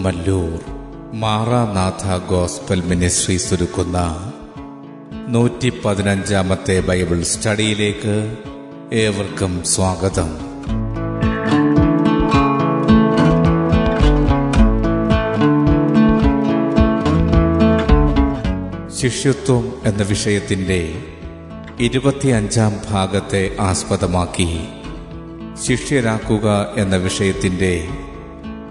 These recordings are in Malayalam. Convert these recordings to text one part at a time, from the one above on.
കുമ്മല്ലൂർ മാറാനാഥ ഗോസ്ബൽ മിനിസ്ട്രി ഒരുക്കുന്ന നൂറ്റി പതിനഞ്ചാമത്തെ ബൈബിൾ സ്റ്റഡിയിലേക്ക് ഏവർക്കും സ്വാഗതം. ശിഷ്യത്വം എന്ന വിഷയത്തിന്റെ ഇരുപത്തിയഞ്ചാം ഭാഗത്തെ ആസ്പദമാക്കി ശിഷ്യരാക്കുക എന്ന വിഷയത്തിന്റെ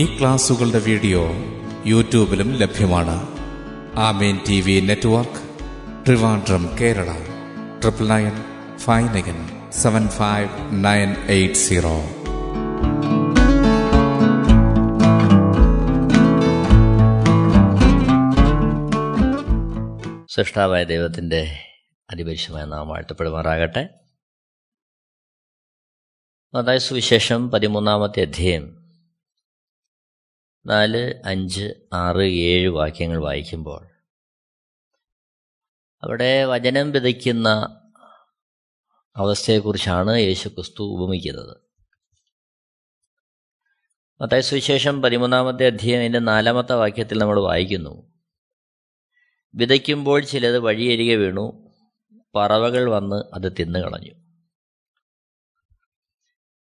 ഈ ക്ലാസുകളുടെ വീഡിയോ യൂട്യൂബിലും ലഭ്യമാണ്. Amen TV network Trivandrum Kerala. Triple nine five nine seven five nine eight zero. സൃഷ്ടാവായ ദൈവത്തിന്റെ അതിപരിശമായ നാം വാഴ്ത്തപ്പെടുമാറാകട്ടെ മതായ സുവിശേഷം പതിമൂന്നാമത്തെ അധ്യായം നാല് അഞ്ച് ആറ് ഏഴ് വാക്യങ്ങൾ വായിക്കുമ്പോൾ അവിടെ വചനം വിതയ്ക്കുന്ന അവസ്ഥയെക്കുറിച്ചാണ് യേശു ക്രിസ്തു ഉപമിക്കുന്നത്. മത്തായ സുവിശേഷം പതിമൂന്നാമത്തെ അധ്യയം എന്റെ നാലാമത്തെ വാക്യത്തിൽ നമ്മൾ വായിക്കുന്നു. വിതയ്ക്കുമ്പോൾ ചിലത് വഴിയരികെ വീണു പറവകൾ വന്ന് അത് തിന്നുകളഞ്ഞു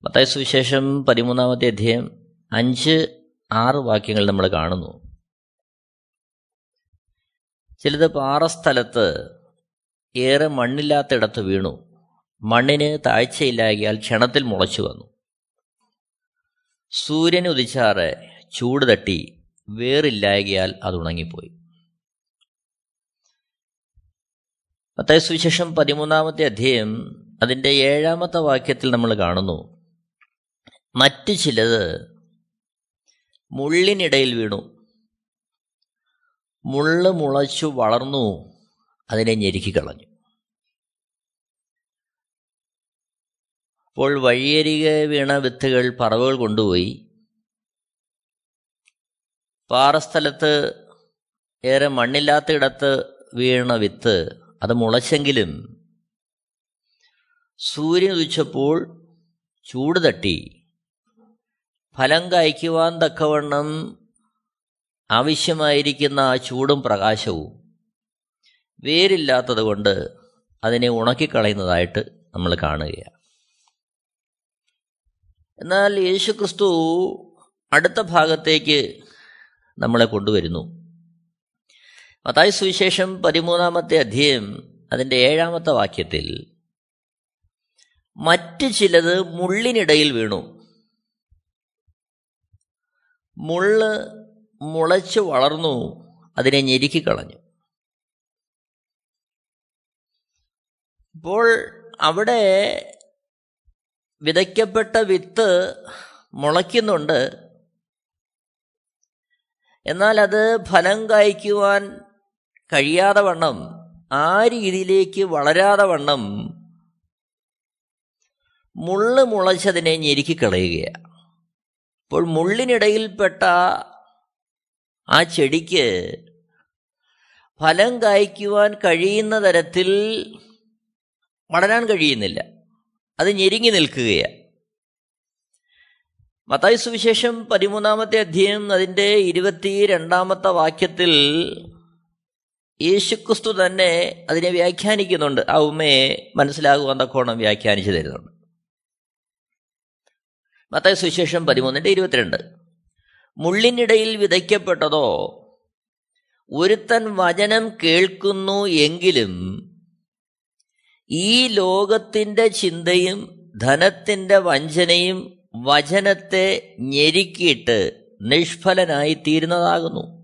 മത്തായ സുവിശേഷം പതിമൂന്നാമത്തെ അധ്യായം അഞ്ച് ആറ് വാക്യങ്ങൾ നമ്മൾ കാണുന്നു. ചിലത് പാറസ്ഥലത്ത് ഏറെ മണ്ണില്ലാത്തിടത്ത് വീണു. മണ്ണിന് താഴ്ചയില്ലാകിയാൽ ക്ഷണത്തിൽ മുളച്ചു വന്നു. സൂര്യൻ ഉദിച്ചാറ് ചൂട് തട്ടി വേറില്ലായകിയാൽ അത് ഉണങ്ങിപ്പോയി. മത്തായ സുവിശേഷം പതിമൂന്നാമത്തെ അധ്യായം അതിന്റെ ഏഴാമത്തെ വാക്യത്തിൽ നമ്മൾ കാണുന്നു. മറ്റു ചിലത് മുള്ളിനിടയിൽ വീണു. മുള്ള് മുളച്ചു വളർന്നു. അതിനെ ഞെരുക്കി കളഞ്ഞു. അപ്പോൾ വഴിയരികെ വീണ വിത്തുകൾ പറവുകൾ കൊണ്ടുപോയി. പാറസ്ഥലത്ത് ഏറെ മണ്ണില്ലാത്തയിടത്ത് വീണ വിത്ത് അത് മുളച്ചെങ്കിലും സൂര്യൻ ഉദിച്ചപ്പോൾ ചൂട് തട്ടി. ഫലം കായ്ക്കുവാൻ തക്കവണ്ണം ആവശ്യമായിരിക്കുന്ന ആ ചൂടും പ്രകാശവും വേരില്ലാത്തത് കൊണ്ട് അതിനെ ഉണക്കിക്കളയുന്നതായിട്ട് നമ്മൾ കാണുകയാണ്. എന്നാൽ യേശുക്രിസ്തു അടുത്ത ഭാഗത്തേക്ക് നമ്മളെ കൊണ്ടുവരുന്നു. മത്തായി സുവിശേഷം പതിമൂന്നാമത്തെ അധ്യയം അതിന്റെ ഏഴാമത്തെ വാക്യത്തിൽ മറ്റ് ചിലത് മുള്ളിനിടയിൽ വീണു. മുള്ള് മുളച്ച് വളർന്നു അതിനെ ഞെരുക്കിക്കളഞ്ഞു ഇപ്പോൾ അവിടെ വിതയ്ക്കപ്പെട്ട വിത്ത് മുളയ്ക്കുന്നുണ്ട്. എന്നാൽ അത് ഫലം കായ്ക്കുവാൻ കഴിയാതെ വണ്ണം ആ രീതിയിലേക്ക് വളരാതെ വണ്ണം മുള്ള് മുളച്ചതിനെ ഞെരുക്കിക്കളയുകയാണ് അപ്പോൾ മുള്ളിനിടയിൽപ്പെട്ട ആ ചെടിക്ക് ഫലം കായ്ക്കുവാൻ കഴിയുന്ന തരത്തിൽ വളരാൻ കഴിയുന്നില്ല. അത് ഞെരുങ്ങി നിൽക്കുകയാണ് മത്തായി സുവിശേഷം പതിമൂന്നാമത്തെ അധ്യയം അതിന്റെ ഇരുപത്തി രണ്ടാമത്തെ വാക്യത്തിൽ യേശുക്രിസ്തു തന്നെ അതിനെ വ്യാഖ്യാനിക്കുന്നുണ്ട്. ആ ഉമ്മയെ മനസ്സിലാകുവാൻ തക്കോണം വ്യാഖ്യാനിച്ചു തരുന്നുണ്ട്. മത്തായി സുവിശേഷം പതിമൂന്നിന്റെ ഇരുപത്തിരണ്ട്. മുള്ളിനിടയിൽ വിതയ്ക്കപ്പെട്ടതോ? ഒരുത്തൻ വചനം കേൾക്കുന്നു എങ്കിലും ഈ ലോകത്തിന്റെ ചിന്തയും ധനത്തിന്റെ വഞ്ചനയും വചനത്തെ ഞെരുക്കിയിട്ട് നിഷ്ഫലനായി തീരുന്നതാകുന്നു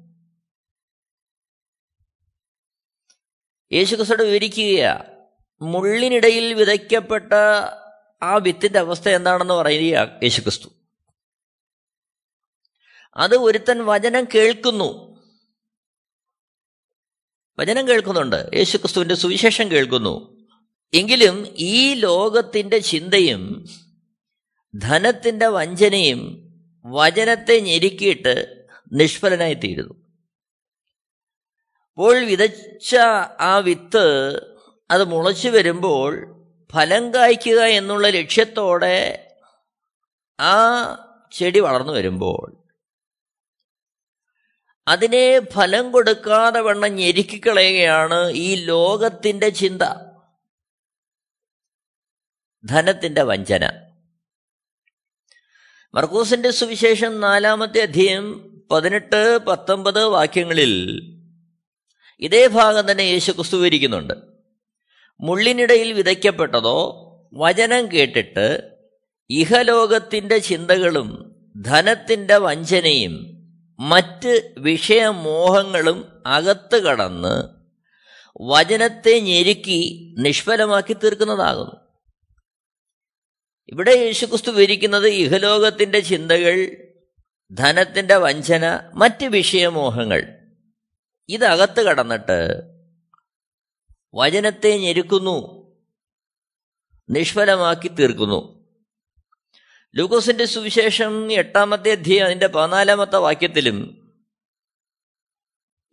യേശുക്രിസ്തു വിവരിക്കുക മുള്ളിനിടയിൽ വിതയ്ക്കപ്പെട്ട ആ വിത്തിന്റെ അവസ്ഥ എന്താണെന്ന് പറയുക യേശുക്രിസ്തു. അത് ഒരുത്തൻ വചനം കേൾക്കുന്നു. വചനം കേൾക്കുന്നുണ്ട്. യേശുക്രിസ്തുവിന്റെ സുവിശേഷം കേൾക്കുന്നു. എങ്കിലും ഈ ലോകത്തിന്റെ ചിന്തയും ധനത്തിന്റെ വഞ്ചനയും വചനത്തെ ഞെരുക്കിയിട്ട് നിഷ്ഫലനായി തീരുന്നു അപ്പോൾ വിതച്ച ആ വിത്ത് അത് മുളച്ചു വരുമ്പോൾ ഫലം കായ്ക്കുക എന്നുള്ള ലക്ഷ്യത്തോടെ ആ ചെടി വളർന്നു വരുമ്പോൾ അതിനെ ഫലം കൊടുക്കാതെ വണ്ണം ഞെരുക്കിക്കളയുകയാണ് ഈ ലോകത്തിന്റെ ചിന്ത. ധനത്തിന്റെ വഞ്ചന. മർക്കൂസിന്റെ സുവിശേഷം നാലാമത്തെ അധ്യയം പതിനെട്ട് പത്തൊമ്പത് വാക്യങ്ങളിൽ ഇതേ ഭാഗം തന്നെ യേശു ക്രിസ്തുവിരിക്കുന്നുണ്ട് മുള്ളിനിടയിൽ വിതയ്ക്കപ്പെട്ടതോ വചനം കേട്ടിട്ട് ഇഹലോകത്തിന്റെ ചിന്തകളും ധനത്തിന്റെ വഞ്ചനയും മറ്റ് വിഷയമോഹങ്ങളും അകത്ത് കടന്ന് വചനത്തെ ഞെരുക്കി നിഷ്ഫലമാക്കി തീർക്കുന്നതാകുന്നു. ഇവിടെ യേശുക്രിസ്തു വിവരിക്കുന്നത് ഇഹലോകത്തിന്റെ ചിന്തകൾ ധനത്തിന്റെ വഞ്ചന മറ്റ് വിഷയമോഹങ്ങൾ. ഇതകത്ത് കടന്നിട്ട് വചനത്തെ ഞെരുക്കുന്നു. നിഷ്ഫലമാക്കി തീർക്കുന്നു. ലൂക്കോസിന്റെ സുവിശേഷം എട്ടാമത്തെ അധ്യയം അതിന്റെ പതിനാലാമത്തെ വാക്യത്തിലും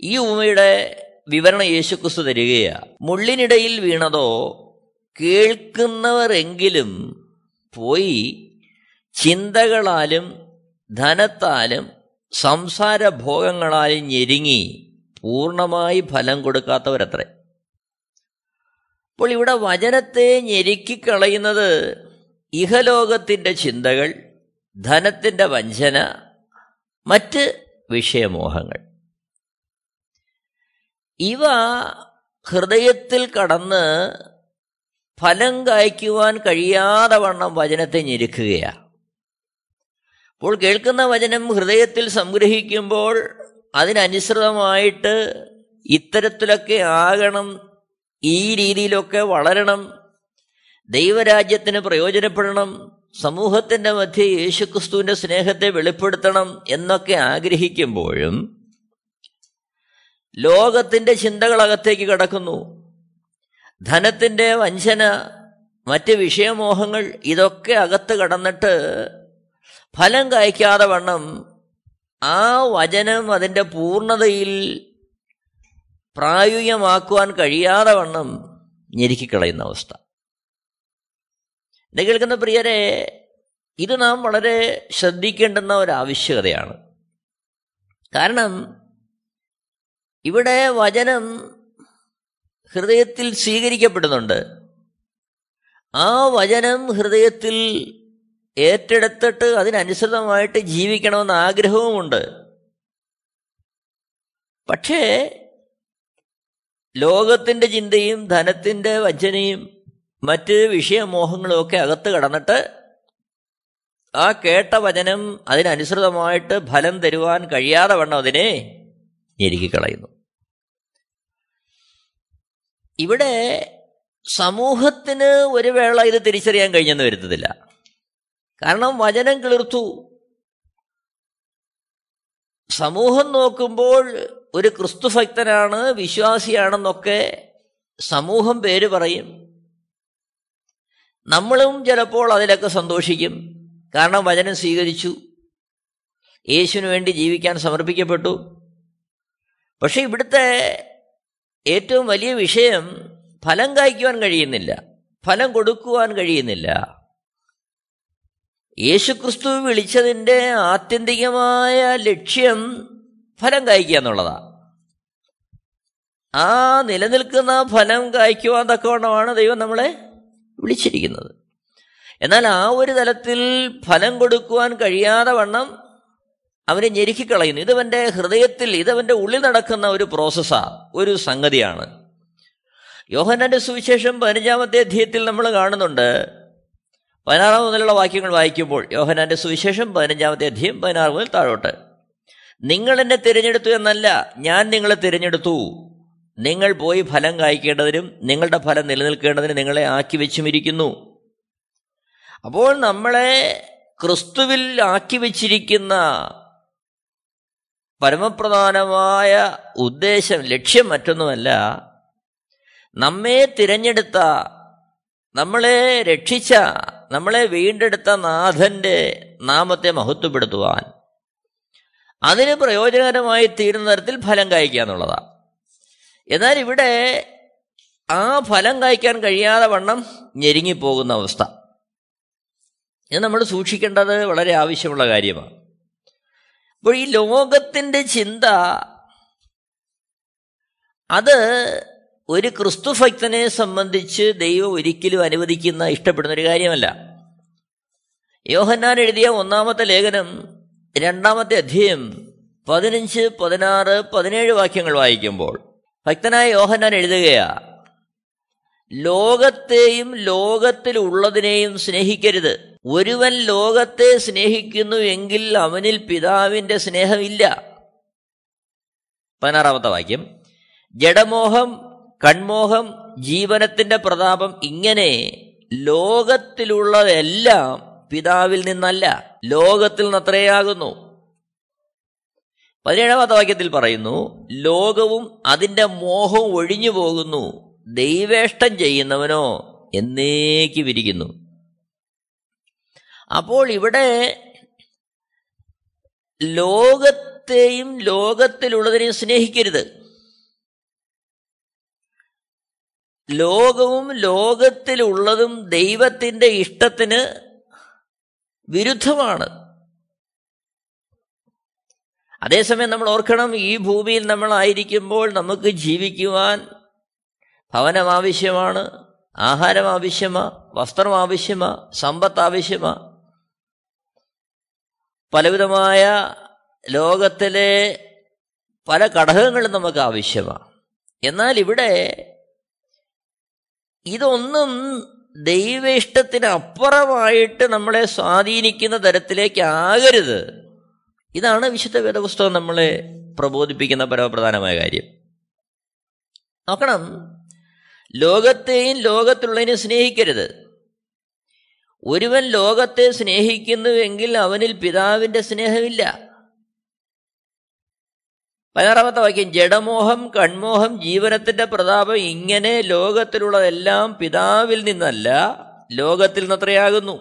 ഈ ഉമയുടെ വിവരണം യേശുക്രിസ്തു തരികയാ. മുള്ളിനിടയിൽ വീണതോ കേൾക്കുന്നവരെങ്കിലും പോയി ചിന്തകളാലും ധനത്താലും സംസാരഭോഗങ്ങളാലും ഞെരുങ്ങി പൂർണമായി ഫലം കൊടുക്കാത്തവരത്രേ. അപ്പോൾ ഇവിടെ വചനത്തെ ഞെരുക്കിക്കളയുന്നത് ഇഹലോകത്തിന്റെ ചിന്തകൾ ധനത്തിന്റെ വഞ്ചന മറ്റ് വിഷയമോഹങ്ങൾ. ഇവ ഹൃദയത്തിൽ കടന്ന് ഫലം കായ്ക്കുവാൻ കഴിയാതെ വണ്ണം വചനത്തെ ഞെരുക്കുകയാണ് അപ്പോൾ കേൾക്കുന്ന വചനം ഹൃദയത്തിൽ സംഗ്രഹിക്കുമ്പോൾ അതിനനുസൃതമായിട്ട് ഇത്തരത്തിലൊക്കെ ആകണം ഈ രീതിയിലൊക്കെ വളരണം. ദൈവരാജ്യത്തിന് പ്രയോജനപ്പെടണം. സമൂഹത്തിന്റെ മധ്യ യേശുക്രിസ്തുവിന്റെ സ്നേഹത്തെ വെളിപ്പെടുത്തണം എന്നൊക്കെ ആഗ്രഹിക്കുമ്പോഴും ലോകത്തിന്റെ ചിന്തകളകത്തേക്ക് കടക്കുന്നു. ധനത്തിന്റെ വഞ്ചന മറ്റ് വിഷയമോഹങ്ങൾ ഇതൊക്കെ അകത്ത് കടന്നിട്ട് ഫലം കായ്ക്കാതെ വണ്ണം ആ വചനം അതിന്റെ പൂർണതയിൽ പ്രായോഗികമാക്കുവാൻ കഴിയാതെ വണ്ണം ഞെരുക്കിക്കളയുന്ന അവസ്ഥ. എന്നെ കേൾക്കുന്ന പ്രിയരെ ഇത് നാം വളരെ ശ്രദ്ധിക്കേണ്ടുന്ന ഒരു ആവശ്യകതയാണ് കാരണം ഇവിടെ വചനം ഹൃദയത്തിൽ സ്വീകരിക്കപ്പെടുന്നുണ്ട്. ആ വചനം ഹൃദയത്തിൽ ഏറ്റെടുത്തിട്ട് അതിനനുസൃതമായിട്ട് ജീവിക്കണമെന്ന് ആഗ്രഹവുമുണ്ട്. പക്ഷേ ലോകത്തിന്റെ ചിന്തയും ധനത്തിന്റെ വഞ്ചനയും മറ്റ് വിഷയമോഹങ്ങളും ഒക്കെ അകത്ത് കടന്നിട്ട് ആ കേട്ട വചനം അതിനനുസൃതമായിട്ട് ഫലം തരുവാൻ കഴിയാതെ വണ്ണം അതിനെ ഞെരുക്കിക്കളയുന്നു. ഇവിടെ സമൂഹത്തിന് ഒരു വേള ഇത് തിരിച്ചറിയാൻ കഴിഞ്ഞെന്ന് വരുത്തതില്ല കാരണം വചനം കിളിർത്തു. സമൂഹം നോക്കുമ്പോൾ ഒരു ക്രിസ്തുഭക്തനാണ് വിശ്വാസിയാണെന്നൊക്കെ സമൂഹം പേര് പറയും. നമ്മളും ചിലപ്പോൾ അതിലൊക്കെ സന്തോഷിക്കും. കാരണം വചനം സ്വീകരിച്ചു. യേശുവിന് വേണ്ടി ജീവിക്കാൻ സമർപ്പിക്കപ്പെട്ടു. പക്ഷെ ഇവിടുത്തെ ഏറ്റവും വലിയ വിഷയം ഫലം കായ്ക്കുവാൻ കഴിയുന്നില്ല. ഫലം കൊടുക്കുവാൻ കഴിയുന്നില്ല. യേശുക്രിസ്തു വിളിച്ചതിന്റെ ആത്യന്തികമായ ലക്ഷ്യം ഫലം കായ്ക്കുക എന്നുള്ളതാണ് ആ നിലനിൽക്കുന്ന ഫലം കായ്ക്കുവാൻ തക്കവണ്ണമാണ് ദൈവം നമ്മളെ വിളിച്ചിരിക്കുന്നത്. എന്നാൽ ആ ഒരു തലത്തിൽ ഫലം കൊടുക്കുവാൻ കഴിയാതെ വണ്ണം അവനെ ഞെരുക്കിക്കളയുന്നു. ഇതവന്റെ ഹൃദയത്തിൽ ഇതവന്റെ ഉള്ളിൽ നടക്കുന്ന ഒരു പ്രോസസ്സാണ് ഒരു സംഗതിയാണ്. യോഹന്നാന്റെ സുവിശേഷം പതിനഞ്ചാമത്തെ അധ്യയത്തിൽ നമ്മൾ കാണുന്നുണ്ട്. പതിനാറാം മുതലുള്ള വാക്യങ്ങൾ വായിക്കുമ്പോൾ യോഹനാന്റെ സുവിശേഷം പതിനഞ്ചാമത്തെ അധ്യയം പതിനാറ് മുതൽ താഴോട്ട്. നിങ്ങൾ എന്നെ തിരഞ്ഞെടുത്തു എന്നല്ല ഞാൻ നിങ്ങളെ തിരഞ്ഞെടുത്തു. നിങ്ങൾ പോയി ഫലം കായ്ക്കേണ്ടതിനും നിങ്ങളുടെ ഫലം നിലനിൽക്കേണ്ടതിനും നിങ്ങളെ ആക്കി വെച്ചുമിരിക്കുന്നു. അപ്പോൾ നമ്മളെ ക്രിസ്തുവിൽ ആക്കി വച്ചിരിക്കുന്ന പരമപ്രധാനമായ ഉദ്ദേശം ലക്ഷ്യം മറ്റൊന്നുമല്ല നമ്മെ തിരഞ്ഞെടുത്ത നമ്മളെ രക്ഷിച്ച നമ്മളെ വീണ്ടെടുത്ത നാഥന്റെ നാമത്തെ മഹത്വപ്പെടുത്തുവാൻ അതിന് പ്രയോജനകരമായി തീരുന്ന തരത്തിൽ ഫലം കായ്ക്കുക എന്നുള്ളതാണ് എന്നാൽ ഇവിടെ ആ ഫലം കായ്ക്കാൻ കഴിയാതെ വണ്ണം ഞെരുങ്ങിപ്പോകുന്ന അവസ്ഥ. ഇത് നമ്മൾ സൂക്ഷിക്കേണ്ടത് വളരെ ആവശ്യമുള്ള കാര്യമാണ്. അപ്പോൾ ഈ ലോകത്തിന്റെ ചിന്ത അത് ഒരു ക്രിസ്തുഭക്തനെ സംബന്ധിച്ച് ദൈവം ഒരിക്കലും അനുവദിക്കുന്ന ഇഷ്ടപ്പെടുന്ന ഒരു കാര്യമല്ല. യോഹന്നാൻ എഴുതിയ ഒന്നാമത്തെ ലേഖനം രണ്ടാമത്തെ അധ്യയം പതിനഞ്ച് പതിനാറ് പതിനേഴ് വാക്യങ്ങൾ വായിക്കുമ്പോൾ ഭക്തനായ യോഹന്നാൻ എഴുതുകയാ ലോകത്തെയും ലോകത്തിലുള്ളതിനെയും സ്നേഹിക്കരുത്. ഒരുവൻ ലോകത്തെ സ്നേഹിക്കുന്നു എങ്കിൽ അവനിൽ പിതാവിന്റെ സ്നേഹമില്ല. പതിനാറാമത്തെ വാക്യം ജഡമോഹം കൺമോഹം ജീവനത്തിന്റെ പ്രതാപം ഇങ്ങനെ ലോകത്തിലുള്ളതെല്ലാം പിതാവിൽ നിന്നല്ല ലോകത്തിൽ നിന്നത്രയാകുന്നു. പതിനേഴാമത്തെ വാക്യത്തിൽ പറയുന്നു ലോകവും അതിന്റെ മോഹവും ഒഴിഞ്ഞു പോകുന്നു ദൈവേഷ്ടം ചെയ്യുന്നവനോ എന്നേക്ക് വിരിക്കുന്നു. അപ്പോൾ ഇവിടെ ലോകത്തെയും ലോകത്തിലുള്ളതിനെയും സ്നേഹിക്കരുത്. ലോകവും ലോകത്തിലുള്ളതും ദൈവത്തിന്റെ ഇഷ്ടത്തിന് വിരുദ്ധമാണ്. അതേസമയം നമ്മൾ ഓർക്കണം ഈ ഭൂമിയിൽ നമ്മളായിരിക്കുമ്പോൾ നമുക്ക് ജീവിക്കുവാൻ ഭവനം ആവശ്യമാണ് ആഹാരം ആവശ്യമാ വസ്ത്രം ആവശ്യമാ സമ്പത്ത് ആവശ്യമാ. പലവിധമായ ലോകത്തിലെ പല ഘടകങ്ങളും നമുക്ക് ആവശ്യമാണ് എന്നാൽ ഇവിടെ ഇതൊന്നും ദൈവ ഇഷ്ടത്തിന് അപ്പുറമായിട്ട് നമ്മളെ സ്വാധീനിക്കുന്ന തരത്തിലേക്ക് ആകരുത് ഇതാണ് വിശുദ്ധ വേദപുസ്തകം നമ്മളെ പ്രബോധിപ്പിക്കുന്ന പരമപ്രധാനമായ കാര്യം. നോക്കണം. ലോകത്തെയും ലോകത്തുള്ളതിനെ സ്നേഹിക്കരുത്. ഒരുവൻ ലോകത്തെ സ്നേഹിക്കുന്നുവെങ്കിൽ അവനിൽ പിതാവിന്റെ സ്നേഹമില്ല. പതിനാറാമത്തെ വാക്യം ജഡമോഹം കൺമോഹം ജീവനത്തിന്റെ പ്രതാപം ഇങ്ങനെ ലോകത്തിലുള്ളതെല്ലാം പിതാവിൽ നിന്നല്ല ലോകത്തിൽ നിന്നത്രയാകുന്നു.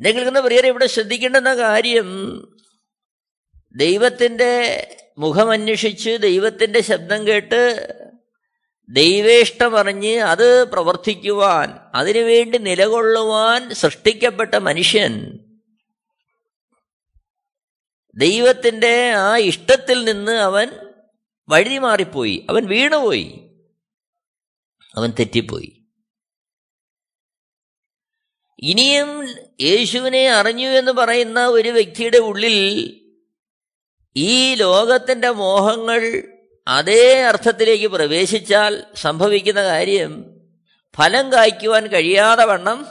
എന്നെ കേൾക്കുന്ന പ്രിയരെ ഇവിടെ ശ്രദ്ധിക്കേണ്ടുന്ന കാര്യം ദൈവത്തിന്റെ മുഖമന്വേഷിച്ച് ദൈവത്തിന്റെ ശബ്ദം കേട്ട് ദൈവേഷ്ടമറിഞ്ഞ് അത് പ്രവർത്തിക്കുവാൻ അതിനുവേണ്ടി നിലകൊള്ളുവാൻ സൃഷ്ടിക്കപ്പെട്ട മനുഷ്യൻ ദൈവത്തിന്റെ ആ ഇഷ്ടത്തിൽ നിന്ന് അവൻ വഴുതി മാറിപ്പോയി അവൻ വീണുപോയി. അവൻ തെറ്റിപ്പോയി. ഇനിയും യേശുവിനെ അറിഞ്ഞു എന്ന് പറയുന്ന ഒരു വ്യക്തിയുടെ ഉള്ളിൽ ഈ ലോകത്തിന്റെ മോഹങ്ങൾ അതേ അർത്ഥത്തിലേക്ക് പ്രവേശിച്ചാൽ സംഭവിക്കുന്ന കാര്യം ഫലം കായ്ക്കുവാൻ കഴിയാതെ വണ്ണം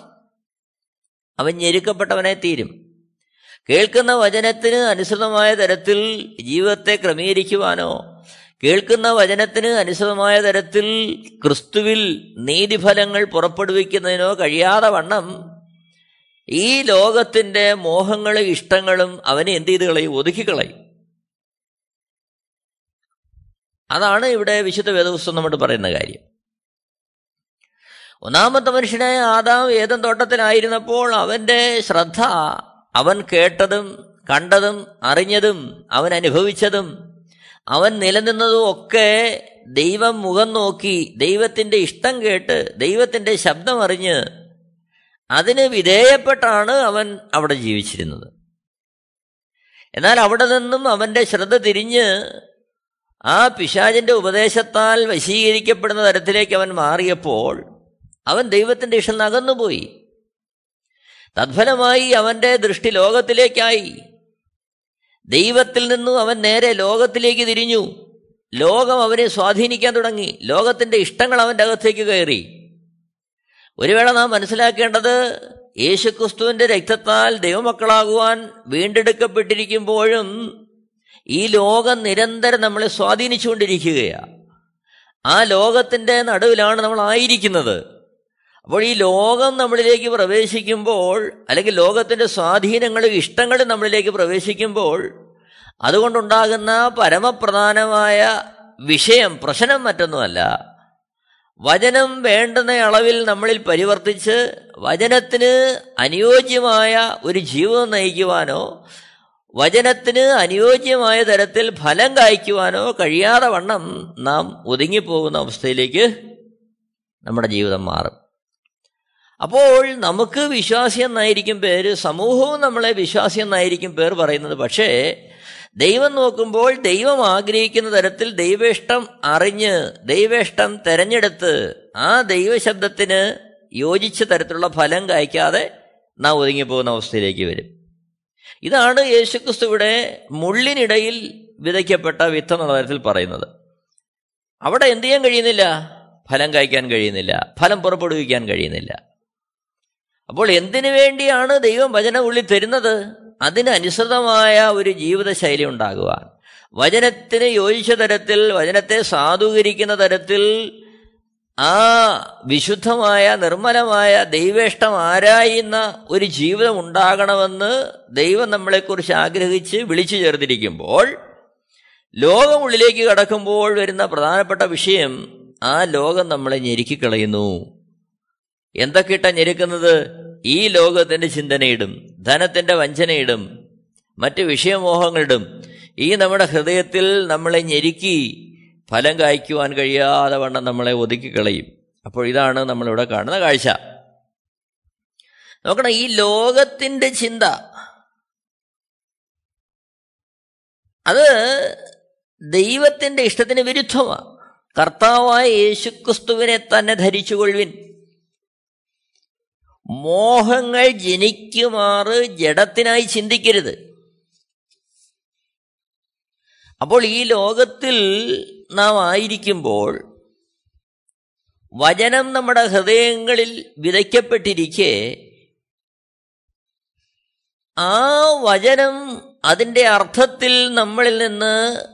അവൻ ഞെരുക്കപ്പെട്ടവനെ തീരും. കേൾക്കുന്ന വചനത്തിന് അനുസൃതമായ തരത്തിൽ ജീവിതത്തെ ക്രമീകരിക്കുവാനോ കേൾക്കുന്ന വചനത്തിന് അനുസൃതമായ തരത്തിൽ ക്രിസ്തുവിൽ നീതിഫലങ്ങൾ പുറപ്പെടുവിക്കുന്നതിനോ കഴിയാതെ വണ്ണം ഈ ലോകത്തിന്റെ മോഹങ്ങളും ഇഷ്ടങ്ങളും അവനെ എന്ത് ചെയ്ത് കളയും? ഒതുക്കിക്കളയും അതാണ് ഇവിടെ വിശുദ്ധ വേദപുസ്തകം നമ്മൾ പറയുന്ന കാര്യം. ഒന്നാമത്തെ മനുഷ്യനായ ആദാം ഏതൻ തോട്ടത്തിലായിരുന്നപ്പോൾ അവന്റെ ശ്രദ്ധ അവൻ കേട്ടതും കണ്ടതും അറിഞ്ഞതും അവൻ അനുഭവിച്ചതും അവൻ നിലനിന്നതും ഒക്കെ ദൈവം മുഖം നോക്കി ദൈവത്തിന്റെ ഇഷ്ടം കേട്ട് ദൈവത്തിന്റെ ശബ്ദം അറിഞ്ഞ് അതിന് വിധേയപ്പെട്ടാണ് അവൻ അവിടെ ജീവിച്ചിരുന്നത്. എന്നാൽ അവിടെ നിന്നും അവന്റെ ശ്രദ്ധ തിരിഞ്ഞ് ആ പിശാചിന്റെ ഉപദേശത്താൽ വശീകരിക്കപ്പെടുന്ന തരത്തിലേക്ക് അവൻ മാറിയപ്പോൾ അവൻ ദൈവത്തിന്റെ ഇഷ്ടം അകന്നുപോയി തത്ഫലമായി അവന്റെ ദൃഷ്ടി ലോകത്തിലേക്കായി. ദൈവത്തിൽ നിന്നും അവൻ നേരെ ലോകത്തിലേക്ക് തിരിഞ്ഞു. ലോകം അവനെ സ്വാധീനിക്കാൻ തുടങ്ങി. ലോകത്തിന്റെ ഇഷ്ടങ്ങൾ അവന്റെ അകത്തേക്ക് കയറി. ഒരു വേള നാം മനസ്സിലാക്കേണ്ടത് യേശുക്രിസ്തുവിന്റെ രക്തത്താൽ ദൈവമക്കളാകുവാൻ വീണ്ടെടുക്കപ്പെട്ടിരിക്കുമ്പോഴും ഈ ലോകം നിരന്തരം നമ്മളെ സ്വാധീനിച്ചുകൊണ്ടിരിക്കുകയാണ് ആ ലോകത്തിന്റെ നടുവിലാണ് നമ്മൾ ആയിരിക്കുന്നത്. അപ്പോൾ ഈ ലോകം നമ്മളിലേക്ക് പ്രവേശിക്കുമ്പോൾ അല്ലെങ്കിൽ ലോകത്തിന്റെ സ്വാധീനങ്ങളും ഇഷ്ടങ്ങളും നമ്മളിലേക്ക് പ്രവേശിക്കുമ്പോൾ അതുകൊണ്ടുണ്ടാകുന്ന പരമപ്രധാനമായ വിഷയം പ്രശ്നം മറ്റൊന്നുമല്ല. വചനം വേണ്ടുന്ന അളവിൽ നമ്മളിൽ പരിവർത്തിച്ച് വചനത്തിന് അനുയോജ്യമായ ഒരു ജീവിതം നയിക്കുവാനോ വചനത്തിന് അനുയോജ്യമായ തരത്തിൽ ഫലം കായ്ക്കുവാനോ കഴിയാതെ വണ്ണം നാം ഒതുങ്ങിപ്പോകുന്ന അവസ്ഥയിലേക്ക് നമ്മുടെ ജീവിതം മാറും. അപ്പോൾ നമുക്ക് വിശ്വാസി എന്നായിരിക്കും പേര് സമൂഹവും നമ്മളെ വിശ്വാസി എന്നായിരിക്കും പേർ പറയുന്നത്. പക്ഷേ ദൈവം നോക്കുമ്പോൾ ദൈവം ആഗ്രഹിക്കുന്ന തരത്തിൽ ദൈവേഷ്ടം അറിഞ്ഞ് ദൈവേഷ്ടം തെരഞ്ഞെടുത്ത് ആ ദൈവശബ്ദത്തിന് യോജിച്ച തരത്തിലുള്ള ഫലം കായ്ക്കാതെ നാം ഒതുങ്ങിപ്പോകുന്ന അവസ്ഥയിലേക്ക് വരും. ഇതാണ് യേശുക്രിസ്തുവിടെ മുള്ളിനിടയിൽ വിതയ്ക്കപ്പെട്ട വിത്ത് എന്നുള്ള തരത്തിൽ പറയുന്നത്. അവിടെ എന്ത് ചെയ്യാൻ കഴിയുന്നില്ല? ഫലം കായ്ക്കാൻ കഴിയുന്നില്ല. ഫലം പുറപ്പെടുവിക്കാൻ കഴിയുന്നില്ല. അപ്പോൾ എന്തിനു വേണ്ടിയാണ് ദൈവം വചന ഉള്ളിൽ തരുന്നത് അതിനനുസൃതമായ ഒരു ജീവിതശൈലി ഉണ്ടാകുവാൻ. വചനത്തിന് യോജിച്ച തരത്തിൽ വചനത്തെ സാധൂകരിക്കുന്ന തരത്തിൽ ആ വിശുദ്ധമായ നിർമ്മലമായ ദൈവേഷ്ടം ആരായുന്ന ഒരു ജീവിതം ഉണ്ടാകണമെന്ന് ദൈവം നമ്മളെക്കുറിച്ച് ആഗ്രഹിച്ച് വിളിച്ചു ചേർത്തിരിക്കുമ്പോൾ ലോകം ഉള്ളിലേക്ക് കടക്കുമ്പോൾ വരുന്ന പ്രധാനപ്പെട്ട വിഷയം ആ ലോകം നമ്മളെ ഞെരുക്കിക്കളയുന്നു. എന്തൊക്കെയിട്ടാ ഞെരുക്കുന്നത്? ഈ ലോകത്തിന്റെ ചിന്തനയിടും ധനത്തിന്റെ വഞ്ചനയിടും മറ്റ് വിഷയമോഹങ്ങളിടും. ഈ നമ്മുടെ ഹൃദയത്തിൽ നമ്മളെ ഞെരുക്കി ഫലം കായ്ക്കുവാൻ കഴിയാതെ വണ്ണം നമ്മളെ ഒതുക്കി കളയും അപ്പോൾ ഇതാണ് നമ്മളിവിടെ കാണുന്ന കാഴ്ച. നോക്കണം ഈ ലോകത്തിന്റെ ചിന്ത. അത് ദൈവത്തിന്റെ ഇഷ്ടത്തിന് വിരുദ്ധമാണ് കർത്താവായ യേശുക്രിസ്തുവിനെ തന്നെ ധരിച്ചുകൊള്ളുവിൻ. മോഹങ്ങൾ ജനിക്കുമാറ് ജഡത്തിനായി ചിന്തിക്കരുത്. അപ്പോൾ ഈ ലോകത്തിൽ നാം ആയിരിക്കുമ്പോൾ വചനം നമ്മുടെ ഹൃദയങ്ങളിൽ വിതയ്ക്കപ്പെട്ടിരിക്കെ ആ വചനം അതിന്റെ അർത്ഥത്തിൽ നമ്മളിൽ നിന്ന്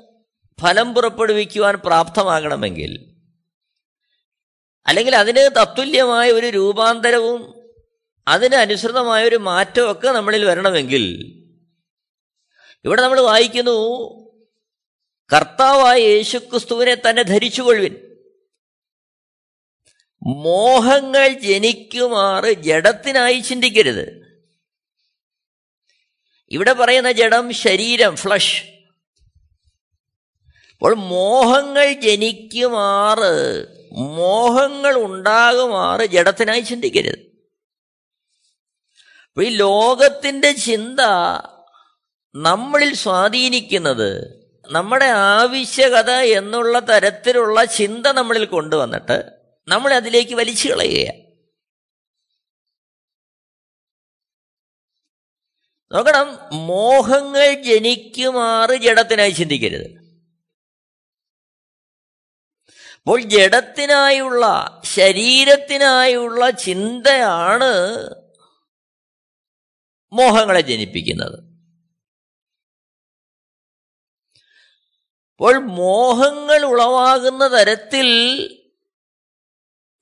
ഫലം പുറപ്പെടുവിക്കുവാൻ പ്രാപ്തമാകണമെങ്കിൽ അല്ലെങ്കിൽ അതിന് തത്തുല്യമായ ഒരു രൂപാന്തരവും അതിന് അനുസൃതമായ ഒരു മാറ്റമൊക്കെ നമ്മളിൽ വരണമെങ്കിൽ ഇവിടെ നമ്മൾ വായിക്കുന്നു കർത്താവായ യേശുക്രിസ്തുവിനെ തന്നെ ധരിച്ചുകൊള്ളുവിൻ. മോഹങ്ങൾ ജനിക്കുമാറ് ജഡത്തിനായി ചിന്തിക്കരുത്. ഇവിടെ പറയുന്ന ജഡം ശരീരം ഫ്ലഷ് അപ്പോൾ മോഹങ്ങൾ ജനിക്കുമാറ് മോഹങ്ങൾ ഉണ്ടാകുമാറ് ജഡത്തിനായി ചിന്തിക്കരുത്. ഈ ലോകത്തിന്റെ ചിന്ത നമ്മളിൽ സ്വാധീനിക്കുന്നത് നമ്മുടെ ആവശ്യകത എന്നുള്ള തരത്തിലുള്ള ചിന്ത നമ്മളിൽ കൊണ്ടുവന്നിട്ട് നമ്മൾ അതിലേക്ക് വലിച്ചു കളയുക നോക്കണം മോഹങ്ങൾ ജനിക്കുമാറ് ജഡത്തിനായി ചിന്തിക്കരുത്. അപ്പോൾ ജഡത്തിനായുള്ള ശരീരത്തിനായുള്ള ചിന്തയാണ് മോഹങ്ങളെ ജനിപ്പിക്കുന്നത്. അപ്പോൾ മോഹങ്ങൾ ഉളവാകുന്ന തരത്തിൽ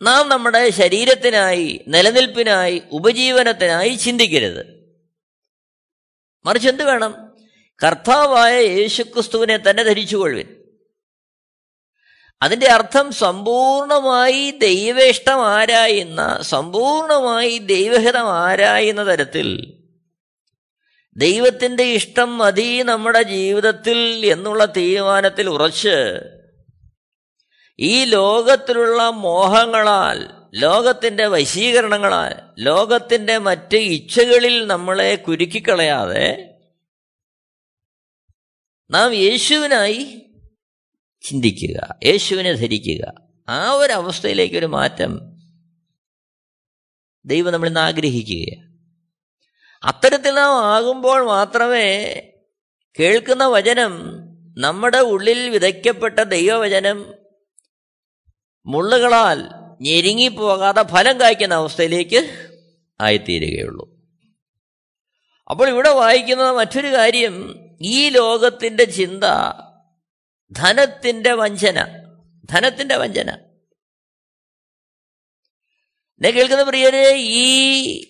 നാം നമ്മുടെ ശരീരത്തിനായി നിലനിൽപ്പിനായി ഉപജീവനത്തിനായി ചിന്തിക്കരുത്. മറിച്ച് എന്ത് വേണം? കർത്താവായ യേശുക്രിസ്തുവിനെ തന്നെ ധരിച്ചുകൊള്ളുവിൻ. അതിന്റെ അർത്ഥം സമ്പൂർണമായി ദൈവേഷ്ടം ആരായുന്ന സമ്പൂർണമായി ദൈവഹിതം ആരായുന്ന തരത്തിൽ ദൈവത്തിന്റെ ഇഷ്ടം മതി നമ്മുടെ ജീവിതത്തിൽ എന്നുള്ള തീരുമാനത്തിൽ ഉറച്ച് ഈ ലോകത്തിലുള്ള മോഹങ്ങളാൽ ലോകത്തിന്റെ വശീകരണങ്ങളാൽ ലോകത്തിന്റെ മറ്റ് ഇച്ഛകളിൽ നമ്മളെ കുരുക്കിക്കളയാതെ നാം യേശുവിനായി ചിന്തിക്കുക യേശുവിനെ ധരിക്കുക. ആ ഒരു അവസ്ഥയിലേക്കൊരു മാറ്റം ദൈവം നമ്മളിന്ന് ആഗ്രഹിക്കുകയാണ്. അത്തരത്തിൽ നാം ആകുമ്പോൾ മാത്രമേ കേൾക്കുന്ന വചനം നമ്മുടെ ഉള്ളിൽ വിതയ്ക്കപ്പെട്ട ദൈവവചനം മുള്ളുകളാൽ ഞെരുങ്ങിപ്പോകാതെ ഫലം കായ്ക്കുന്ന അവസ്ഥയിലേക്ക് ആയിത്തീരുകയുള്ളൂ. അപ്പോൾ ഇവിടെ വായിക്കുന്ന മറ്റൊരു കാര്യം ഈ ലോകത്തിന്റെ ചിന്ത ധനത്തിന്റെ വഞ്ചന ധനത്തിന്റെ വഞ്ചന. എന്നെ കേൾക്കുന്ന പ്രിയരെ ഈ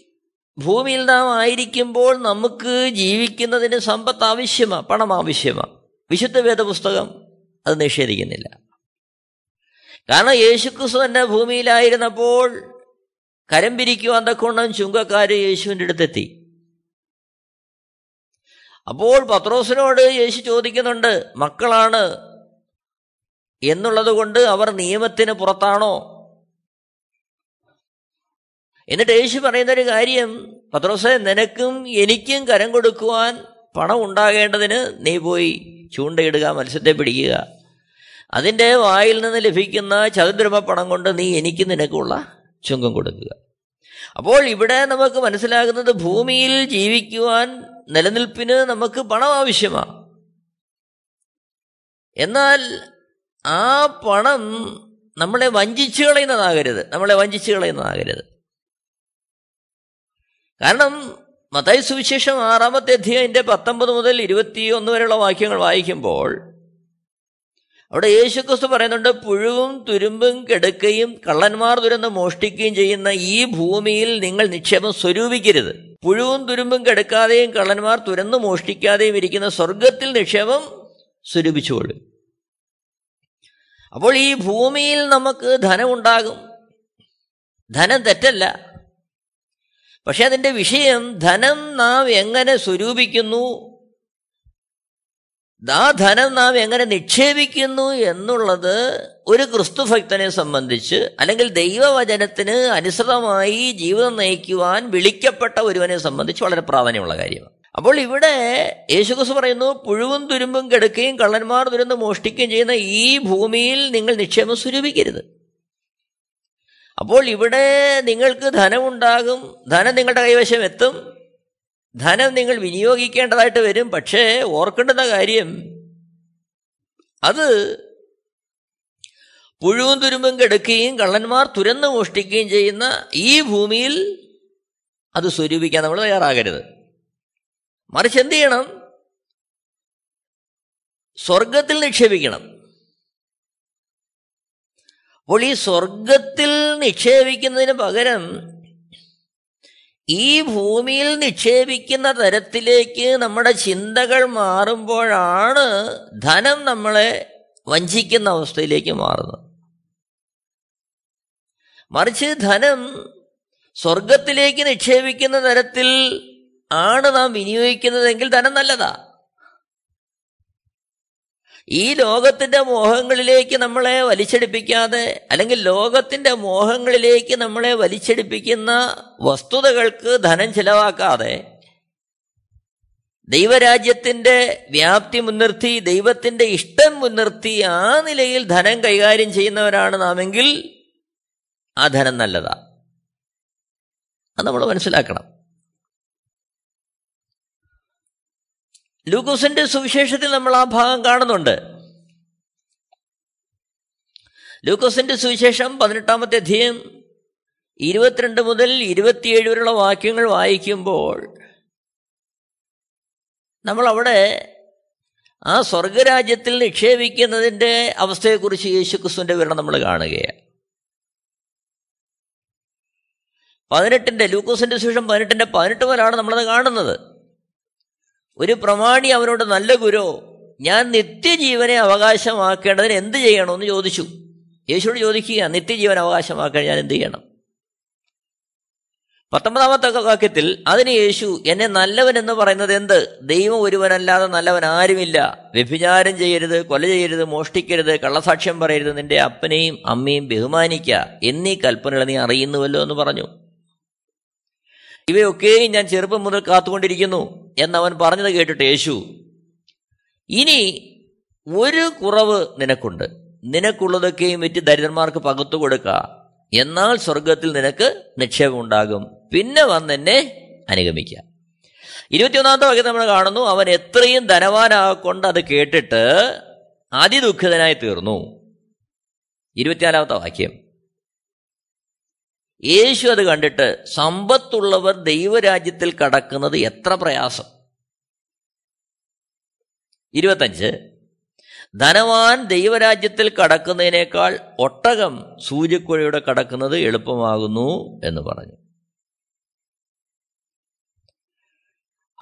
ഭൂമിയിൽ നാം ആയിരിക്കുമ്പോൾ നമുക്ക് ജീവിക്കുന്നതിന് സമ്പത്ത് ആവശ്യമാണ് പണം ആവശ്യമാണ് വിശുദ്ധ വേദപുസ്തകം അത് നിഷേധിക്കുന്നില്ല. കാരണം യേശുക്രിസ്തു തന്നെ ഭൂമിയിലായിരുന്നപ്പോൾ കരം പിരിക്കുവാൻ തക്കോണം ചുങ്കക്കാർ യേശുവിന്റെ അടുത്തെത്തി. അപ്പോൾ പത്രോസിനോട് യേശു ചോദിക്കുന്നുണ്ട് മക്കളാണ് എന്നുള്ളത് കൊണ്ട് അവർ നിയമത്തിന് പുറത്താണോ? എന്നിട്ട് യേശു പറയുന്നൊരു കാര്യം പത്രോസെ നിനക്കും എനിക്കും കരം കൊടുക്കുവാൻ പണം ഉണ്ടാകേണ്ടതിന് നീ പോയി ചൂണ്ടയിടുക മത്സ്യത്തെ പിടിക്കുക. അതിന്റെ വായിൽ നിന്ന് ലഭിക്കുന്ന ചതുദ്രമ പണം കൊണ്ട് നീ എനിക്ക് നിനക്കുള്ള ചുങ്കം കൊടുക്കുക. അപ്പോൾ ഇവിടെ നമുക്ക് മനസ്സിലാകുന്നത് ഭൂമിയിൽ ജീവിക്കുവാൻ നിലനിൽപ്പിന് നമുക്ക് പണം ആവശ്യമാണ്. എന്നാൽ ആ പണം നമ്മളെ വഞ്ചിച്ചു കളയുന്നതാകരുത്. നമ്മളെ വഞ്ചിച്ചു കളയുന്നതാകരുത്. കാരണം മതായി സുവിശേഷം ആറാമത്തെ അധ്യായന്റെ പത്തൊമ്പത് മുതൽ ഇരുപത്തി ഒന്ന് വരെയുള്ള വാക്യങ്ങൾ വായിക്കുമ്പോൾ അവിടെ യേശു ക്രിസ്തു പറയുന്നുണ്ട് പുഴുവും തുരുമ്പും കെടുക്കുകയും കള്ളന്മാർ തുരന്ന് മോഷ്ടിക്കുകയും ചെയ്യുന്ന ഈ ഭൂമിയിൽ നിങ്ങൾ നിക്ഷേപം സ്വരൂപിക്കരുത്. പുഴുവും തുരുമ്പും കെടുക്കാതെയും കള്ളന്മാർ തുരന്ന് മോഷ്ടിക്കാതെയും ഇരിക്കുന്ന സ്വർഗത്തിൽ നിക്ഷേപം സ്വരൂപിച്ചുകൊള്ളു. അപ്പോൾ ഈ ഭൂമിയിൽ നമുക്ക് ധനമുണ്ടാകും. ധനം തെറ്റല്ല. പക്ഷെ അതിന്റെ വിഷയം ധനം നാം എങ്ങനെ സ്വരൂപിക്കുന്നു? ആ ധനം നാം എങ്ങനെ നിക്ഷേപിക്കുന്നു എന്നുള്ളത് ഒരു ക്രിസ്തുഭക്തനെ സംബന്ധിച്ച് അല്ലെങ്കിൽ ദൈവവചനത്തിന് അനുസൃതമായി ജീവിതം നയിക്കുവാൻ വിളിക്കപ്പെട്ട ഒരുവനെ സംബന്ധിച്ച് വളരെ പ്രാധാന്യമുള്ള കാര്യമാണ്. അപ്പോൾ ഇവിടെ യേശുക്രിസ്തു പറയുന്നു പുഴുവും തുരുമ്പും കെടുക്കുകയും കള്ളന്മാർ തുരുന്ന് മോഷ്ടിക്കുകയും ചെയ്യുന്ന ഈ ഭൂമിയിൽ നിങ്ങൾ നിക്ഷേപം സ്വരൂപിക്കരുത്. അപ്പോൾ ഇവിടെ നിങ്ങൾക്ക് ധനമുണ്ടാകും ധനം നിങ്ങളുടെ കൈവശം എത്തും ധനം നിങ്ങൾ വിനിയോഗിക്കേണ്ടതായിട്ട് വരും പക്ഷേ ഓർക്കേണ്ടുന്ന കാര്യം അത് പുഴുവും തുരുമ്പും കെടുക്കുകയും കള്ളന്മാർ തുരന്ന് മോഷ്ടിക്കുകയും ചെയ്യുന്ന ഈ ഭൂമിയിൽ അത് സ്വരൂപിക്കാൻ നമ്മൾ തയ്യാറാകരുത്. മറിച്ച് എന്ത് ചെയ്യണം? സ്വർഗത്തിൽ നിക്ഷേപിക്കണം. അപ്പോൾ ഈ സ്വർഗത്തിൽ നിക്ഷേപിക്കുന്നതിന് പകരം ഈ ഭൂമിയിൽ നിക്ഷേപിക്കുന്ന തരത്തിലേക്ക് നമ്മുടെ ചിന്തകൾ മാറുമ്പോഴാണ് ധനം നമ്മളെ വഞ്ചിക്കുന്ന അവസ്ഥയിലേക്ക് മാറുന്നത്. മറിച്ച് ധനം സ്വർഗത്തിലേക്ക് നിക്ഷേപിക്കുന്ന തരത്തിൽ ആണ് നാം വിനിയോഗിക്കുന്നതെങ്കിൽ ധനം നല്ലതാ. ഈ ലോകത്തിന്റെ മോഹങ്ങളിലേക്ക് നമ്മളെ വലിച്ചെടുപ്പിക്കാതെ അല്ലെങ്കിൽ ലോകത്തിന്റെ മോഹങ്ങളിലേക്ക് നമ്മളെ വലിച്ചെടുപ്പിക്കുന്ന വസ്തുതകൾക്ക് ധനം ചിലവാക്കാതെ ദൈവരാജ്യത്തിന്റെ വ്യാപ്തി മുൻനിർത്തി ദൈവത്തിന്റെ ഇഷ്ടം മുൻനിർത്തി ആ നിലയിൽ ധനം കൈകാര്യം ചെയ്യുന്നവരാണ് നാമെങ്കിൽ ആ ധനം നല്ലതാ. അത് നമ്മൾ മനസ്സിലാക്കണം. ലൂക്കോസിന്റെ സുവിശേഷത്തിൽ നമ്മൾ ആ ഭാഗം കാണുന്നുണ്ട്. ലൂക്കോസിന്റെ സുവിശേഷം പതിനെട്ടാമത്തെ അധ്യയം ഇരുപത്തിരണ്ട് മുതൽ ഇരുപത്തിയേഴ് വരെയുള്ള വാക്യങ്ങൾ വായിക്കുമ്പോൾ നമ്മൾ അവിടെ ആ സ്വർഗരാജ്യത്തിൽ നിക്ഷേപിക്കുന്നതിന്റെ അവസ്ഥയെക്കുറിച്ച് യേശുക്രിസ്തുവിന്റെ വിവരണം നമ്മൾ കാണുകയാണ്. പതിനെട്ടിന്റെ ലൂക്കോസിന്റെ ശേഷം പതിനെട്ടിന്റെ പതിനെട്ട് മുതലാണ് നമ്മളത് കാണുന്നത്. ഒരു പ്രമാണി അവനോട് നല്ല ഗുരു ഞാൻ നിത്യജീവനെ അവകാശമാക്കേണ്ടതിന് എന്ത് ചെയ്യണമെന്ന് ചോദിച്ചു. യേശുവോട് ചോദിക്കുക നിത്യജീവൻ അവകാശമാക്കാൻ ഞാൻ എന്ത് ചെയ്യണം? പത്തൊമ്പതാമത്തെ വാക്യത്തിൽ അതിന് യേശു എന്നെ നല്ലവൻ എന്ന് പറയുന്നത് എന്ത്? ദൈവം ഒരുവനല്ലാതെ നല്ലവൻ ആരുമില്ല. വ്യഭിചാരം ചെയ്യരുത് കൊല ചെയ്യരുത് മോഷ്ടിക്കരുത് കള്ളസാക്ഷ്യം പറയരുത്. നിന്റെ അപ്പനെയും അമ്മയും ബഹുമാനിക്കുക എന്നീ കൽപ്പനകൾ നീ അറിയുന്നുവല്ലോ എന്ന് പറഞ്ഞു. ഇവയൊക്കെയും ഞാൻ ചെറുപ്പം മുതൽ കാത്തുകൊണ്ടിരിക്കുന്നു എന്നവൻ പറഞ്ഞത് കേട്ടിട്ട് യേശു ഇനി ഒരു കുറവ് നിനക്കുണ്ട്. നിനക്കുള്ളതൊക്കെയും വിറ്റ് ദരിദ്രന്മാർക്ക് പകുത്തു കൊടുക്കുക എന്നാൽ സ്വർഗത്തിൽ നിനക്ക് നിക്ഷേപം ഉണ്ടാകും പിന്നെ വന്നെന്നെ അനുഗമിക്കുക ഇരുപത്തിയൊന്നാമത്തെ വാക്യം നമ്മൾ കാണുന്നു അവൻ എത്രയും ധനവാനാകൊണ്ട് അത് കേട്ടിട്ട് അതിദുഃഖിതനായി തീർന്നു. ഇരുപത്തിനാലാമത്തെ വാക്യം യേശു അത് കണ്ടിട്ട് സമ്പത്തുള്ളവർ ദൈവരാജ്യത്തിൽ കടക്കുന്നത് എത്ര പ്രയാസം. ഇരുപത്തഞ്ച് ധനവാൻ ദൈവരാജ്യത്തിൽ കടക്കുന്നതിനേക്കാൾ ഒട്ടകം സൂര്യക്കുഴയുടെ കടക്കുന്നത് എളുപ്പമാകുന്നു എന്ന് പറഞ്ഞു.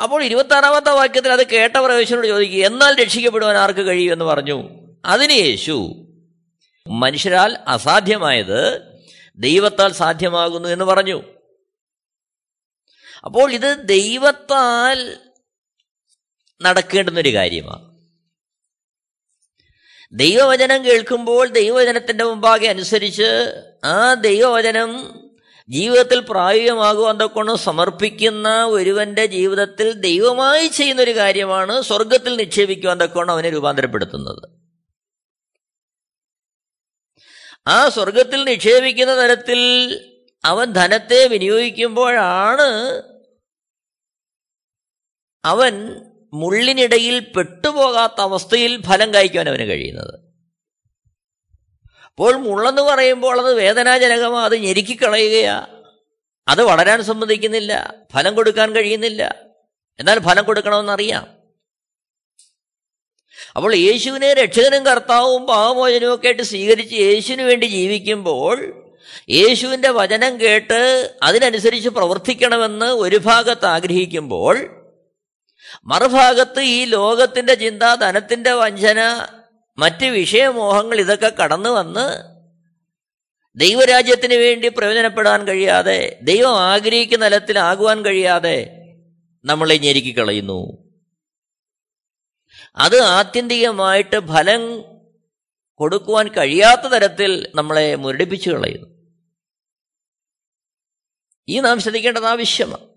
അപ്പോൾ ഇരുപത്തി ആറാമത്തെ വാക്യത്തിൽ അത് കേട്ടവർ യേശുവിനോട് ചോദിക്കുക എന്നാൽ രക്ഷിക്കപ്പെടുവാൻ ആർക്ക് കഴിയും എന്ന് പറഞ്ഞു. അതിന് യേശു മനുഷ്യരാൽ അസാധ്യമായത് ദൈവത്താൽ സാധ്യമാകുന്നു എന്ന് പറഞ്ഞു. അപ്പോൾ ഇത് ദൈവത്താൽ നടക്കേണ്ടുന്നൊരു കാര്യമാണ്. ദൈവവചനം കേൾക്കുമ്പോൾ ദൈവവചനത്തിന്റെ മുമ്പാകെ അനുസരിച്ച് ആ ദൈവവചനം ജീവിതത്തിൽ പ്രായോഗികമാകുവാൻ സമർപ്പിക്കുന്ന ഒരുവന്റെ ജീവിതത്തിൽ ദൈവമായി ചെയ്യുന്ന ഒരു കാര്യമാണ് സ്വർഗത്തിൽ നിക്ഷേപിക്കുവാൻ തൊക്കൊണ്ട് അവനെ രൂപാന്തരപ്പെടുത്തുന്നത്. ആ സ്വർഗത്തിൽ നിക്ഷേപിക്കുന്ന തരത്തിൽ അവൻ ധനത്തെ വിനിയോഗിക്കുമ്പോഴാണ് അവൻ മുള്ളിനിടയിൽ പെട്ടുപോകാത്ത അവസ്ഥയിൽ ഫലം കായ്ക്കുവാൻ അവന് കഴിയുന്നത്. അപ്പോൾ മുള്ളെന്ന് പറയുമ്പോൾ അത് വേദനാജനകമാണ് അത് ഞെരുക്കിക്കളയുകയാ. അത് വളരാൻ സമ്മതിക്കുന്നില്ല ഫലം കൊടുക്കാൻ കഴിയുന്നില്ല. എന്നാൽ ഫലം കൊടുക്കണമെന്നറിയാം. അപ്പോൾ യേശുവിനെ രക്ഷകനും കർത്താവും പാവമോചനവും ഒക്കെ ആയിട്ട് സ്വീകരിച്ച് യേശുവിന് വേണ്ടി ജീവിക്കുമ്പോൾ യേശുവിന്റെ വചനം കേട്ട് അതിനനുസരിച്ച് പ്രവർത്തിക്കണമെന്ന് ഒരു ഭാഗത്ത് ആഗ്രഹിക്കുമ്പോൾ മറുഭാഗത്ത് ഈ ലോകത്തിന്റെ ചിന്ത ധനത്തിന്റെ വഞ്ചന മറ്റ് വിഷയമോഹങ്ങൾ ഇതൊക്കെ കടന്നു വന്ന് ദൈവരാജ്യത്തിന് വേണ്ടി പ്രയോജനപ്പെടാൻ കഴിയാതെ ദൈവം ആഗ്രഹിക്കുന്ന തലത്തിലാകുവാൻ കഴിയാതെ നമ്മളെ ഞെരുക്കിക്കളയുന്നു അത് ആത്യന്തികമായിട്ട് ഫലം കൊടുക്കുവാൻ കഴിയാത്ത തരത്തിൽ നമ്മളെ മുരടിപ്പിച്ചു കളയുന്നു. ഈ നാം ശ്രദ്ധിക്കേണ്ടത് ആവശ്യമാണ്.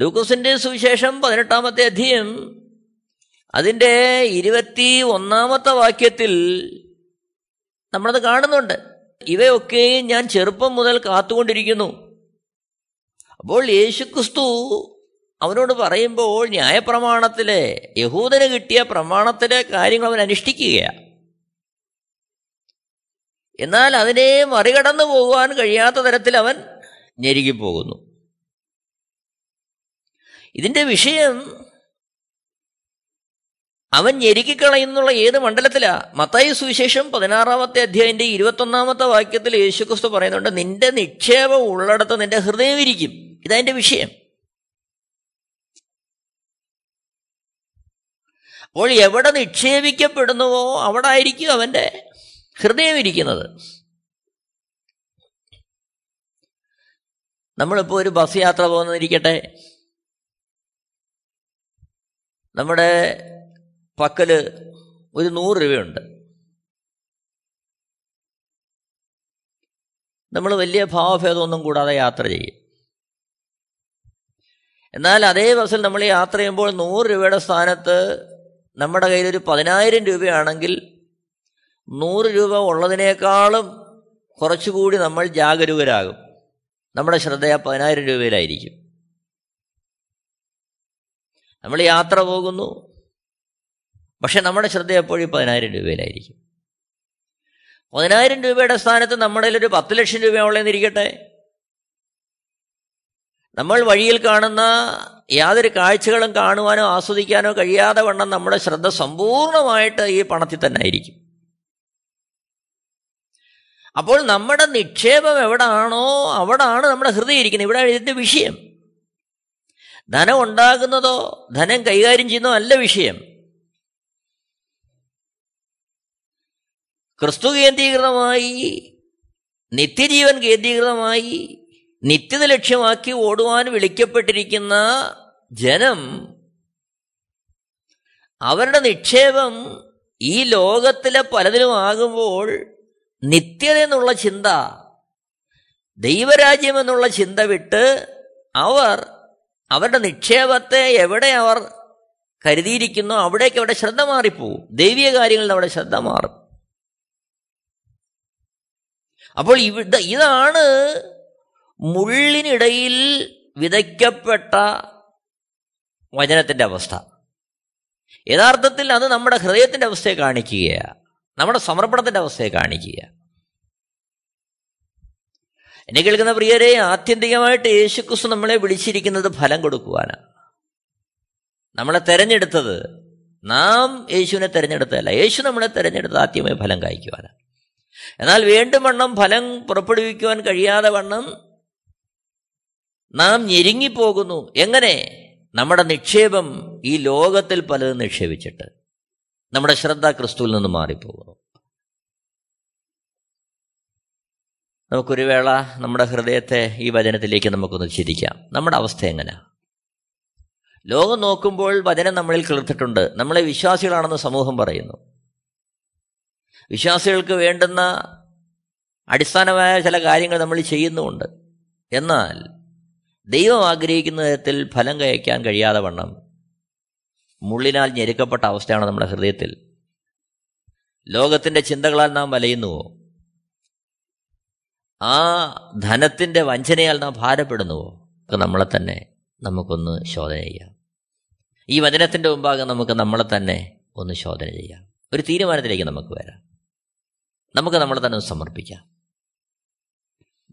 ലൂക്കോസിന്റെ സുവിശേഷം പതിനെട്ടാമത്തെ അധ്യയം അതിന്റെ ഇരുപത്തി ഒന്നാമത്തെ വാക്യത്തിൽ നമ്മളത് കാണുന്നുണ്ട്. ഇവയൊക്കെയും ഞാൻ ചെറുപ്പം മുതൽ കാത്തുകൊണ്ടിരിക്കുന്നു. അപ്പോൾ യേശുക്രിസ്തു അവനോട് പറയുമ്പോൾ ന്യായപ്രമാണത്തിലെ യഹൂദന് കിട്ടിയ പ്രമാണത്തിലെ കാര്യങ്ങൾ അവൻ അനുഷ്ഠിക്കുകയാണ് എന്നാൽ അതിനെ മറികടന്നു പോകുവാൻ കഴിയാത്ത തരത്തിൽ അവൻ ഞെരുകിപ്പോകുന്നു. ഇതിന്റെ വിഷയം അവൻ ഞെരുക്കിക്കളയുന്നുള്ള ഏത് മണ്ഡലത്തിലാ? മത്തായി സുവിശേഷം പതിനാറാമത്തെ അധ്യായന്റെ ഇരുപത്തൊന്നാമത്തെ വാക്യത്തിൽ യേശുക്രിസ്തു പറയുന്നുണ്ട് നിന്റെ നിക്ഷേപം ഉള്ളിടത്ത് നിന്റെ ഹൃദയം ഇരിക്കും. ഇതതിന്റെ വിഷയം. അപ്പോൾ എവിടെ നിക്ഷേപിക്കപ്പെടുന്നുവോ അവിടെ ആയിരിക്കും അവന്റെ ഹൃദയം ഇരിക്കുന്നത്. നമ്മളിപ്പോൾ ഒരു ബസ് യാത്ര പോകുന്നതിരിക്കട്ടെ. നമ്മുടെ പക്കൽ ഒരു നൂറ് രൂപയുണ്ട്. നമ്മൾ വലിയ ഭാവഭേദമൊന്നും കൂടാതെ യാത്ര ചെയ്യും. എന്നാൽ അതേ ബസ്സിൽ നമ്മൾ യാത്ര ചെയ്യുമ്പോൾ നൂറ് രൂപയുടെ സ്ഥാനത്ത് നമ്മുടെ കയ്യിലൊരു പതിനായിരം രൂപയാണെങ്കിൽ നൂറ് രൂപ ഉള്ളതിനേക്കാളും കുറച്ചുകൂടി നമ്മൾ ജാഗരൂകരാകും. നമ്മുടെ ശ്രദ്ധ ആ പതിനായിരം രൂപയിലായിരിക്കും. നമ്മൾ യാത്ര പോകുന്നു. പക്ഷെ നമ്മുടെ ശ്രദ്ധ എപ്പോഴും പതിനായിരം രൂപയിലായിരിക്കും. പതിനായിരം രൂപയുടെ സ്ഥാനത്ത് നമ്മുടെ ഒരു പത്ത് ലക്ഷം രൂപ നമ്മൾ വഴിയിൽ കാണുന്ന യാതൊരു കാഴ്ചകളും കാണുവാനോ ആസ്വദിക്കാനോ കഴിയാതെ വണ്ണം നമ്മുടെ ശ്രദ്ധ സമ്പൂർണമായിട്ട് ഈ പണത്തിൽ തന്നെ ആയിരിക്കും. അപ്പോൾ നമ്മുടെ നിക്ഷേപം എവിടാണോ അവിടാണ് നമ്മുടെ ഹൃദയം ഇരിക്കുന്നത്. ഇവിടെ ഇതിന്റെ വിഷയം. ധനം ഉണ്ടാകുന്നതോ ധനം കൈകാര്യം ചെയ്യുന്നതോ അല്ല വിഷയം. ക്രിസ്തു കേന്ദ്രീകൃതമായി നിത്യജീവൻ കേന്ദ്രീകൃതമായി നിത്യത ലക്ഷ്യമാക്കി ഓടുവാൻ വിളിക്കപ്പെട്ടിരിക്കുന്ന ജനം അവരുടെ നിക്ഷേപം ഈ ലോകത്തിലെ പലതിലും ആകുമ്പോൾ നിത്യത എന്നുള്ള ചിന്ത ദൈവരാജ്യം എന്നുള്ള ചിന്ത വിട്ട് അവർ അവരുടെ നിക്ഷേപത്തെ എവിടെ അവർ കരുതിയിരിക്കുന്നോ അവിടേക്ക് അവിടെ ശ്രദ്ധ മാറിപ്പോവും. ദൈവീയ കാര്യങ്ങളിൽ അവിടെ ശ്രദ്ധ മാറും. അപ്പോൾ ഇതാണ് മുള്ളിനിടയിൽ വിതയ്ക്കപ്പെട്ട വചനത്തിന്റെ അവസ്ഥ. യഥാർത്ഥത്തിൽ അത് നമ്മുടെ ഹൃദയത്തിന്റെ അവസ്ഥയെ കാണിക്കുകയാണ് നമ്മുടെ സമർപ്പണത്തിന്റെ അവസ്ഥയെ കാണിക്കുക എന്നെ കേൾക്കുന്ന പ്രിയരെ ആത്യന്തികമായിട്ട് യേശുക്രിസ്തു നമ്മളെ വിളിച്ചിരിക്കുന്നത് ഫലം കൊടുക്കുവാനാണ് നമ്മളെ തെരഞ്ഞെടുത്തത് നാം യേശുവിനെ തെരഞ്ഞെടുത്തതല്ല. യേശു നമ്മളെ തെരഞ്ഞെടുത്ത് ആദ്യമായി ഫലം കായ്ക്കുവാനാണ് എന്നാൽ വേണ്ടും വണ്ണം ഫലം പുറപ്പെടുവിക്കുവാൻ കഴിയാതെ വണ്ണം നാം ഞെരുങ്ങിപ്പോകുന്നു. എങ്ങനെ? നമ്മുടെ നിക്ഷേപം ഈ ലോകത്തിൽ പലതും നിക്ഷേപിച്ചിട്ട്. നമ്മുടെ ശ്രദ്ധ ക്രിസ്തുവിൽ നിന്ന് മാറിപ്പോകുന്നു. നമുക്കൊരു വേള നമ്മുടെ ഹൃദയത്തെ ഈ വചനത്തിലേക്ക് നമുക്കൊന്ന് ചിരിക്കാം. നമ്മുടെ അവസ്ഥ എങ്ങനെയാ ലോകം നോക്കുമ്പോൾ വചനം നമ്മളിൽ കിളിർത്തിട്ടുണ്ട്. നമ്മളെ വിശ്വാസികളാണെന്ന് സമൂഹം പറയുന്നു. വിശ്വാസികൾക്ക് വേണ്ടുന്ന അടിസ്ഥാനമായ ചില കാര്യങ്ങൾ നമ്മൾ ചെയ്യുന്നുമുണ്ട്. എന്നാൽ ദൈവം ആഗ്രഹിക്കുന്ന വിധത്തിൽ ഫലം കഴിക്കാൻ കഴിയാതെ വണ്ണം. മുള്ളിനാൽ ഞെരുക്കപ്പെട്ട അവസ്ഥയാണ് നമ്മുടെ ഹൃദയത്തിൽ. ലോകത്തിന്റെ ചിന്തകളാൽ നാം വലയുന്നുവോ? ആ ധനത്തിന്റെ വഞ്ചനയാൽ നാം ഭാരപ്പെടുന്നുവോ? നമ്മളെ തന്നെ നമുക്കൊന്ന് ശോധന ചെയ്യാം. ഈ വചനത്തിന്റെ മുമ്പാകെ നമുക്ക് നമ്മളെ തന്നെ ഒന്ന് ശോധന ചെയ്യാം. ഒരു തീരുമാനത്തിലേക്ക് നമുക്ക് വരാം. നമുക്ക് നമ്മളെ തന്നെ ഒന്ന് സമർപ്പിക്കാം.